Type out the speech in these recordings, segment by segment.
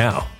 now.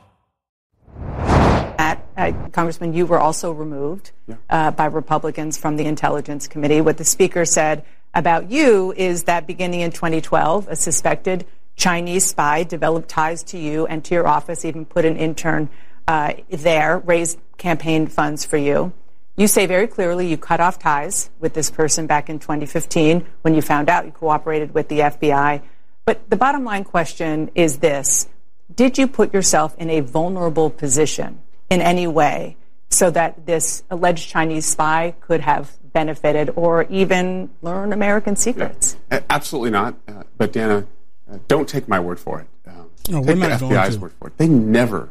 Uh, Congressman, you were also removed yeah. uh, by Republicans from the Intelligence Committee. What the Speaker said about you is that beginning in 2012, a suspected Chinese spy developed ties to you and to your office, even put an intern uh, there, raised campaign funds for you. You say very clearly you cut off ties with this person back in 2015 when you found out you cooperated with the FBI. But the bottom line question is this Did you put yourself in a vulnerable position in any way so that this alleged Chinese spy could have benefited or even learn American secrets? Yeah, absolutely not. Uh, but Dana, uh, don't take my word for it. Uh, no, take the FBI's word for it. They never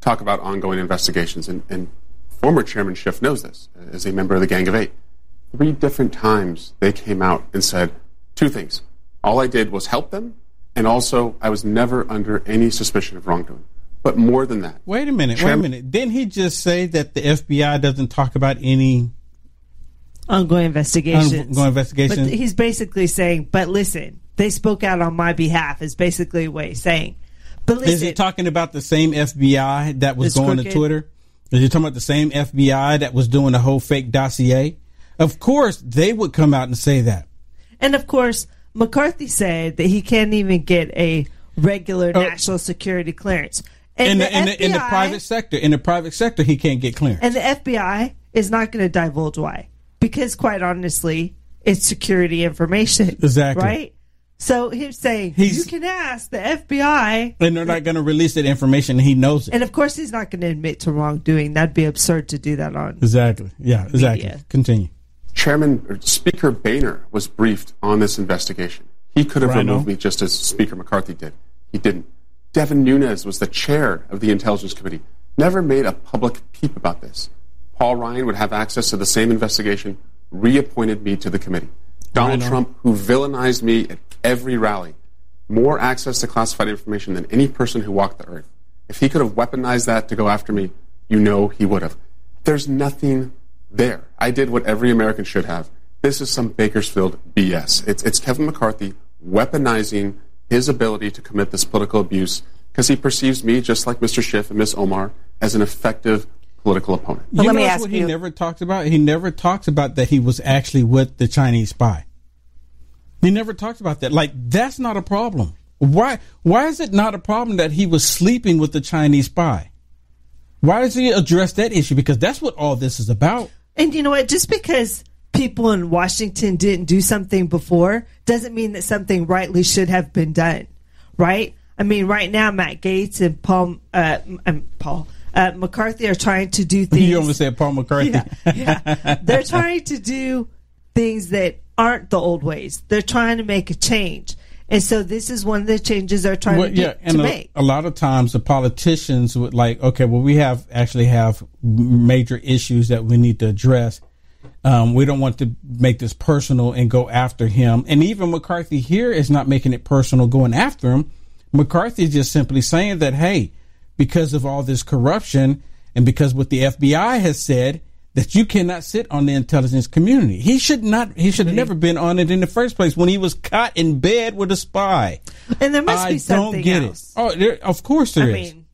talk about ongoing investigations, and, and former Chairman Schiff knows this as a member of the Gang of Eight. Three different times they came out and said two things. All I did was help them, And also, I was never under any suspicion of wrongdoing. But more than that. Wait a minute. Chairman, wait a minute. Didn't he just say that the FBI doesn't talk about any ongoing investigations? Ongoing investigations. But he's basically saying, but listen, they spoke out on my behalf. Is basically what he's saying. But listen, is he talking about the same FBI that was going crooked? to Twitter? Is he talking about the same FBI that was doing the whole fake dossier? Of course, they would come out and say that. And of course, McCarthy said that he can't even get a regular uh, national security clearance. And in the, the, in, FBI, the, in the private sector, in the private sector, he can't get clearance. And the FBI is not going to divulge why, because quite honestly, it's security information. Exactly. Right. So he's saying he's, you can ask the FBI, and they're not going to release that information. He knows it, and of course he's not going to admit to wrongdoing. That'd be absurd to do that on exactly. Yeah, exactly. Media. Continue. Chairman Speaker Boehner was briefed on this investigation. He could have Rhino. removed me just as Speaker McCarthy did. He didn't. Devin Nunes was the chair of the Intelligence Committee. Never made a public peep about this. Paul Ryan would have access to the same investigation, reappointed me to the committee. Donald Trump, who villainized me at every rally, more access to classified information than any person who walked the earth. If he could have weaponized that to go after me, you know he would have. There's nothing there. I did what every American should have. This is some Bakersfield BS. It's, it's Kevin McCarthy weaponizing his ability to commit this political abuse because he perceives me, just like Mr. Schiff and Ms. Omar, as an effective political opponent. But you let me ask what you. he never talks about? He never talks about that he was actually with the Chinese spy. He never talks about that. Like that's not a problem. Why? Why is it not a problem that he was sleeping with the Chinese spy? Why does he address that issue? Because that's what all this is about. And you know what? Just because people in Washington didn't do something before doesn't mean that something rightly should have been done, right? I mean, right now, Matt Gaetz and Paul, uh, um, Paul uh, McCarthy are trying to do things. You almost said Paul McCarthy. Yeah, yeah. They're trying to do things that aren't the old ways. They're trying to make a change. And so this is one of the changes they're trying well, to, yeah, and to a, make. A lot of times the politicians would like, okay, well, we have actually have major issues that we need to address. Um, we don't want to make this personal and go after him. And even McCarthy here is not making it personal going after him. McCarthy is just simply saying that, hey, because of all this corruption and because what the FBI has said, that you cannot sit on the intelligence community. He should not. He should have never been on it in the first place when he was caught in bed with a spy. And there must I be something don't get else. It. Oh, there, of course there I is. Mean,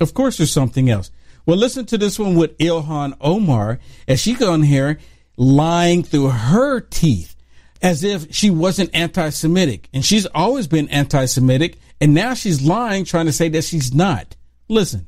of course, there's something else. Well, listen to this one with Ilhan Omar as she on here lying through her teeth as if she wasn't anti-Semitic, and she's always been anti-Semitic, and now she's lying, trying to say that she's not. Listen.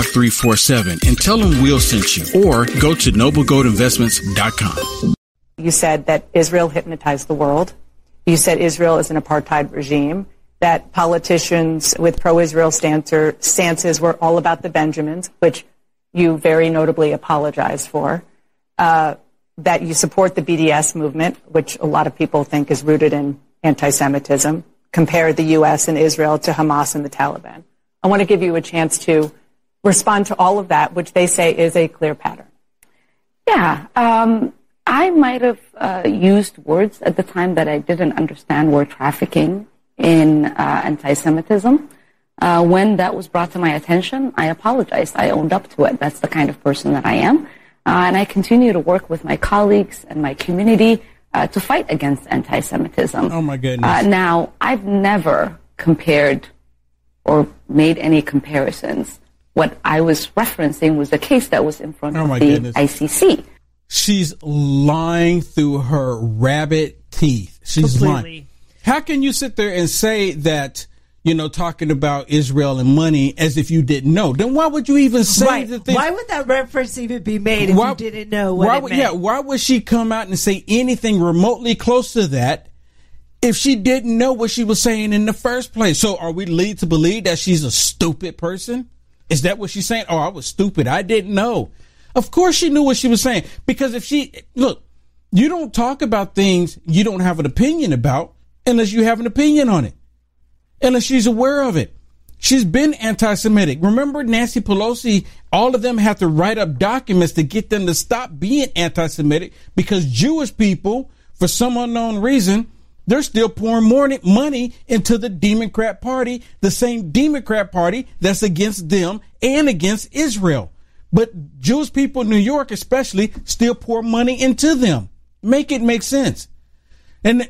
5347 and tell them we'll send you or go to noblegoldinvestments.com. You said that Israel hypnotized the world. You said Israel is an apartheid regime, that politicians with pro-Israel stances were all about the Benjamins, which you very notably apologized for, uh, that you support the BDS movement, which a lot of people think is rooted in anti-Semitism, compare the U.S. and Israel to Hamas and the Taliban. I want to give you a chance to respond to all of that, which they say is a clear pattern? Yeah. Um, I might have uh, used words at the time that I didn't understand were trafficking in uh, anti Semitism. Uh, when that was brought to my attention, I apologized. I owned up to it. That's the kind of person that I am. Uh, and I continue to work with my colleagues and my community uh, to fight against anti Semitism. Oh, my goodness. Uh, now, I've never compared or made any comparisons what I was referencing was the case that was in front oh of the goodness. ICC. She's lying through her rabbit teeth. She's Completely. lying. How can you sit there and say that? You know, talking about Israel and money as if you didn't know. Then why would you even say right. the thing? Why would that reference even be made if why, you didn't know what why it meant? Yeah, why would she come out and say anything remotely close to that? if she didn't know what she was saying in the first place? So are we lead to believe that she's a stupid person? Is that what she's saying? Oh, I was stupid. I didn't know. Of course she knew what she was saying. Because if she, look, you don't talk about things you don't have an opinion about unless you have an opinion on it. Unless she's aware of it. She's been anti-Semitic. Remember Nancy Pelosi, all of them had to write up documents to get them to stop being anti-Semitic because Jewish people, for some unknown reason, they're still pouring more money into the Democrat Party, the same Democrat Party that's against them and against Israel. But Jewish people in New York, especially, still pour money into them. Make it make sense. And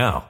now.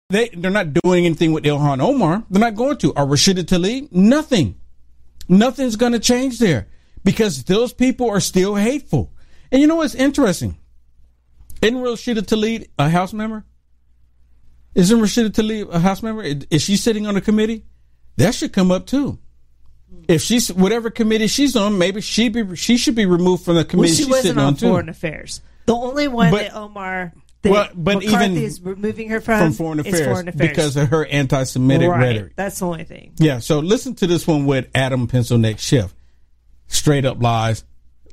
They, they're not doing anything with Ilhan Omar. They're not going to. Or Rashida Tlaib Nothing. Nothing's going to change there because those people are still hateful. And you know what's interesting? Isn't Rashida Tlaib a House member? Isn't Rashida Tlaib a House member? Is she sitting on a committee? That should come up too. If she's whatever committee she's on, maybe she be she should be removed from the committee well, she she's wasn't sitting on, on foreign too. affairs. The only one But- that Omar that Well, but McCarthy even is removing her from, from foreign affairs, foreign affairs because of her anti-Semitic right. rhetoric. That's the only thing. Yeah, so listen to this one with Adam Pencil Neck Schiff. Straight up lies.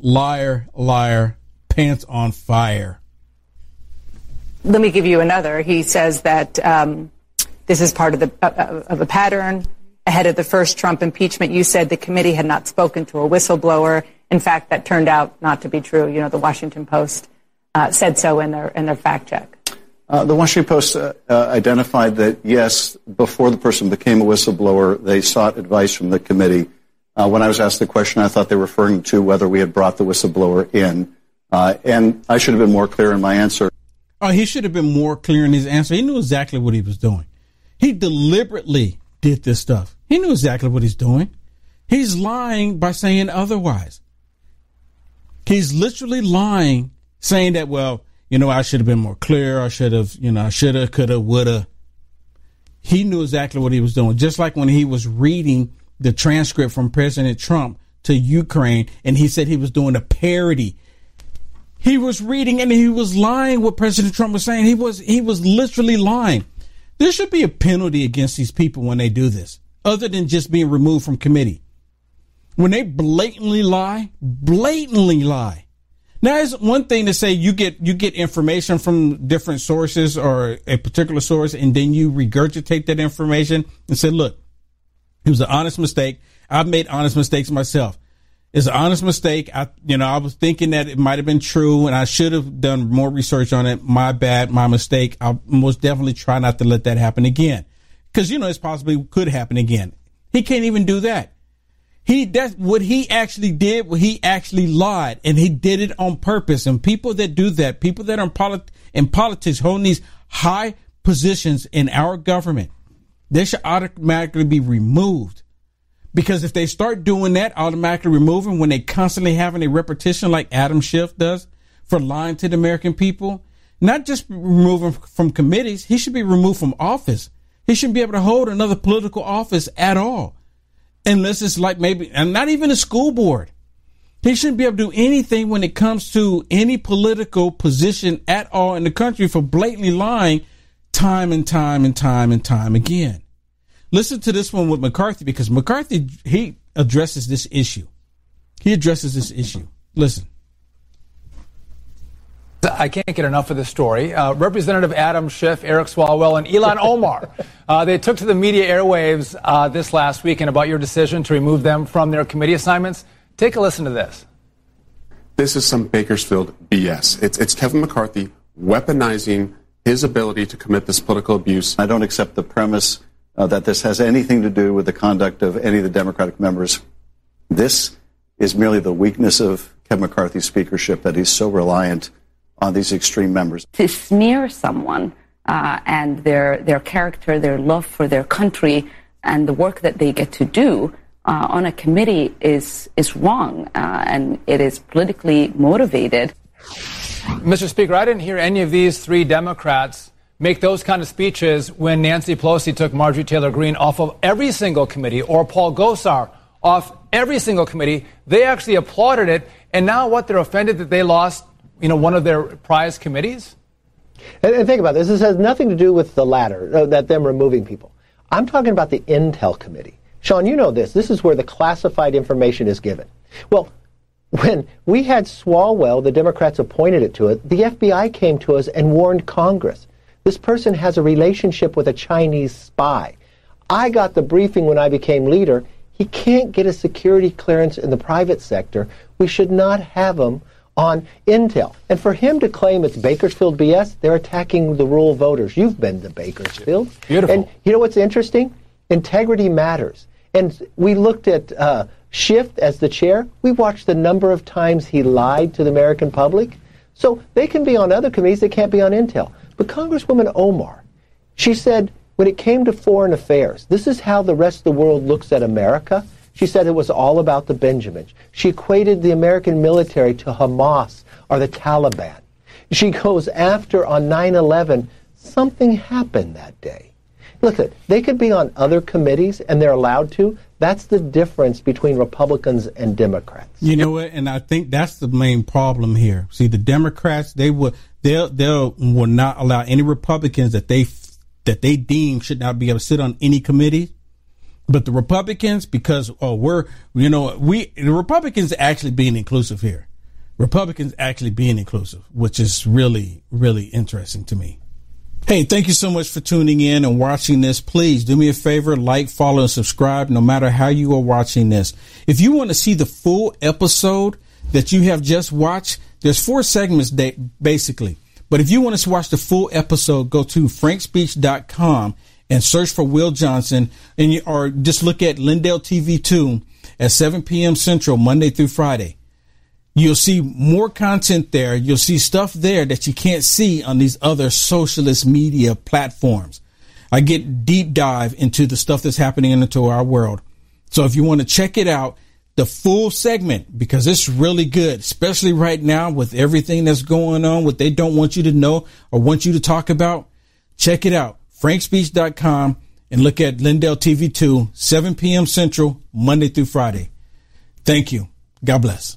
Liar, liar, pants on fire. Let me give you another. He says that um, this is part of the uh, of a pattern. Ahead of the first Trump impeachment, you said the committee had not spoken to a whistleblower. In fact, that turned out not to be true. You know, the Washington Post uh, said so in their in their fact check. Uh, the Washington Post uh, uh, identified that yes, before the person became a whistleblower, they sought advice from the committee Uh, when I was asked the question, I thought they were referring to whether we had brought the whistleblower in. Uh, and I should have been more clear in my answer. Oh, he should have been more clear in his answer. He knew exactly what he was doing. He deliberately did this stuff. He knew exactly what he's doing. He's lying by saying otherwise. He's literally lying, saying that, well, you know, I should have been more clear. I should have, you know, I should have, could have, would have. He knew exactly what he was doing. Just like when he was reading the transcript from President Trump to Ukraine and he said he was doing a parody. He was reading and he was lying what President Trump was saying. He was he was literally lying. There should be a penalty against these people when they do this, other than just being removed from committee. When they blatantly lie, blatantly lie. Now it's one thing to say you get you get information from different sources or a particular source and then you regurgitate that information and say, look, it was an honest mistake. I've made honest mistakes myself. It's an honest mistake. I, you know, I was thinking that it might have been true, and I should have done more research on it. My bad, my mistake. I'll most definitely try not to let that happen again, because you know it's possibly could happen again. He can't even do that. He that's what he actually did. What he actually lied, and he did it on purpose. And people that do that, people that are in, polit- in politics, holding these high positions in our government, they should automatically be removed because if they start doing that, automatically removing when they constantly having a repetition like Adam Schiff does for lying to the American people, not just removing from committees, he should be removed from office. He shouldn't be able to hold another political office at all. Unless it's like maybe, and not even a school board. He shouldn't be able to do anything when it comes to any political position at all in the country for blatantly lying time and time and time and time again. Listen to this one with McCarthy because McCarthy he addresses this issue. He addresses this issue. Listen. I can't get enough of this story. Uh, Representative Adam Schiff, Eric Swalwell, and Ilhan Omar, uh, they took to the media airwaves uh, this last weekend about your decision to remove them from their committee assignments. Take a listen to this. This is some Bakersfield BS. It's, it's Kevin McCarthy weaponizing his ability to commit this political abuse. I don't accept the premise uh, that this has anything to do with the conduct of any of the Democratic members. This is merely the weakness of Kevin McCarthy's speakership that he's so reliant on these extreme members. To smear someone uh, and their their character, their love for their country, and the work that they get to do uh, on a committee is is wrong, uh, and it is politically motivated. Mr. Speaker, I didn't hear any of these three Democrats make those kind of speeches when Nancy Pelosi took Marjorie Taylor Greene off of every single committee or Paul Gosar off every single committee. They actually applauded it, and now what? They're offended that they lost, you know, one of their prize committees. And, and think about this. This has nothing to do with the latter, uh, that them removing people. I'm talking about the Intel Committee. Sean, you know this. This is where the classified information is given. Well, when we had Swalwell, the Democrats appointed it to it, the FBI came to us and warned Congress. This person has a relationship with a Chinese spy. I got the briefing when I became leader. He can't get a security clearance in the private sector. We should not have him on Intel. And for him to claim it's Bakersfield BS, they're attacking the rural voters. You've been to Bakersfield. Beautiful. And you know what's interesting? Integrity matters. And we looked at uh, Schiff as the chair. We watched the number of times he lied to the American public. So they can be on other committees, they can't be on Intel. But Congresswoman Omar, she said when it came to foreign affairs, this is how the rest of the world looks at America. She said it was all about the Benjamins. She equated the American military to Hamas or the Taliban. She goes after on 9 11, something happened that day. Look, they could be on other committees and they're allowed to. That's the difference between Republicans and Democrats. You know what? And I think that's the main problem here. See, the Democrats they will they'll they'll will not allow any Republicans that they that they deem should not be able to sit on any committee. But the Republicans, because oh we're you know we the Republicans actually being inclusive here. Republicans actually being inclusive, which is really really interesting to me. Hey, thank you so much for tuning in and watching this. Please do me a favor, like, follow, and subscribe no matter how you are watching this. If you want to see the full episode that you have just watched, there's four segments basically. But if you want to watch the full episode, go to frankspeech.com and search for Will Johnson and you, or just look at Lindell TV 2 at 7 p.m. Central, Monday through Friday. You'll see more content there. You'll see stuff there that you can't see on these other socialist media platforms. I get deep dive into the stuff that's happening into our world. So if you want to check it out, the full segment, because it's really good, especially right now with everything that's going on, what they don't want you to know or want you to talk about, check it out. FrankSpeech.com and look at Lindell TV2, 7 p.m. Central, Monday through Friday. Thank you. God bless.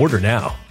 Order now.